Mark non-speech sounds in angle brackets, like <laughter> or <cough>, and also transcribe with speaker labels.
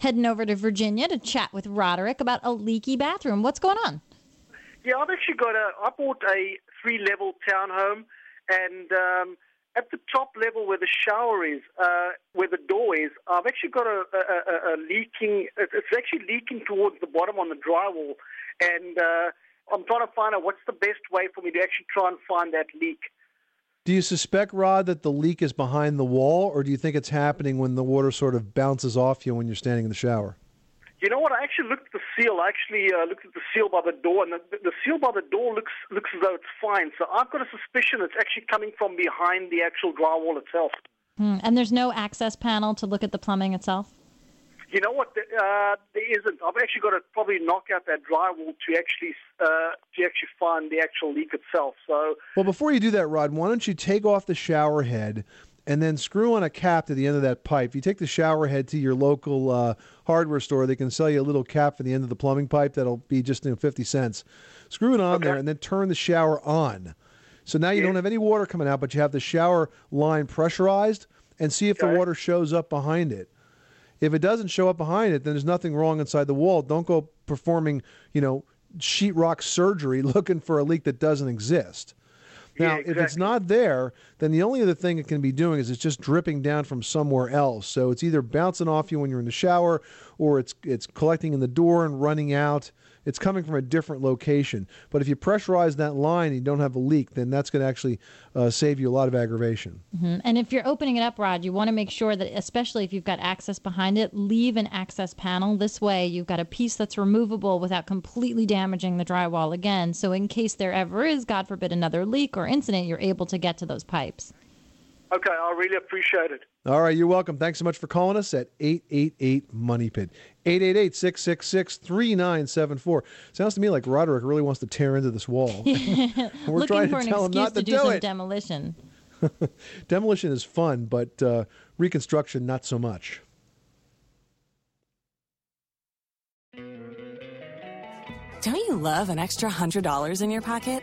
Speaker 1: heading over to Virginia to chat with Roderick about a leaky bathroom. What's going on?
Speaker 2: Yeah, I've actually got a. I bought a three-level townhome, and um, at the top level where the shower is, uh, where the door is, I've actually got a, a, a, a leaking. It's actually leaking towards the bottom on the drywall, and uh, I'm trying to find out what's the best way for me to actually try and find that leak.
Speaker 3: Do you suspect, Rod, that the leak is behind the wall, or do you think it's happening when the water sort of bounces off you when you're standing in the shower?
Speaker 2: You know what? I actually looked at the seal. I actually uh, looked at the seal by the door, and the, the seal by the door looks looks as though it's fine. So I've got a suspicion it's actually coming from behind the actual drywall itself.
Speaker 1: Hmm. And there's no access panel to look at the plumbing itself?
Speaker 2: You know what? Uh, there isn't. I've actually got to probably knock out that drywall to actually uh, to actually find the actual leak itself. So,
Speaker 3: well, before you do that, Rod, why don't you take off the shower head and then screw on a cap to the end of that pipe? You take the shower head to your local uh, hardware store, they can sell you a little cap for the end of the plumbing pipe that'll be just you know, fifty cents. Screw it on okay. there, and then turn the shower on. So now you yeah. don't have any water coming out, but you have the shower line pressurized, and see if okay. the water shows up behind it. If it doesn't show up behind it, then there's nothing wrong inside the wall. Don't go performing, you know, sheetrock surgery <laughs> looking for a leak that doesn't exist. Now,
Speaker 2: yeah, exactly.
Speaker 3: if it's not there, then the only other thing it can be doing is it's just dripping down from somewhere else. So it's either bouncing off you when you're in the shower, or it's it's collecting in the door and running out. It's coming from a different location. But if you pressurize that line and you don't have a leak, then that's going to actually uh, save you a lot of aggravation.
Speaker 1: Mm-hmm. And if you're opening it up, Rod, you want to make sure that, especially if you've got access behind it, leave an access panel. This way, you've got a piece that's removable without completely damaging the drywall again. So, in case there ever is, God forbid, another leak or incident, you're able to get to those pipes.
Speaker 2: Okay, I really appreciate it.
Speaker 3: All right, you're welcome. Thanks so much for calling us at 888 Money Pit. 888 666 3974. Sounds to me like Roderick really wants to tear into this wall. <laughs>
Speaker 1: We're Looking trying to tell him not to, to do, do some it. demolition. <laughs>
Speaker 3: demolition is fun, but uh, reconstruction, not so much.
Speaker 4: Don't you love an extra $100 in your pocket?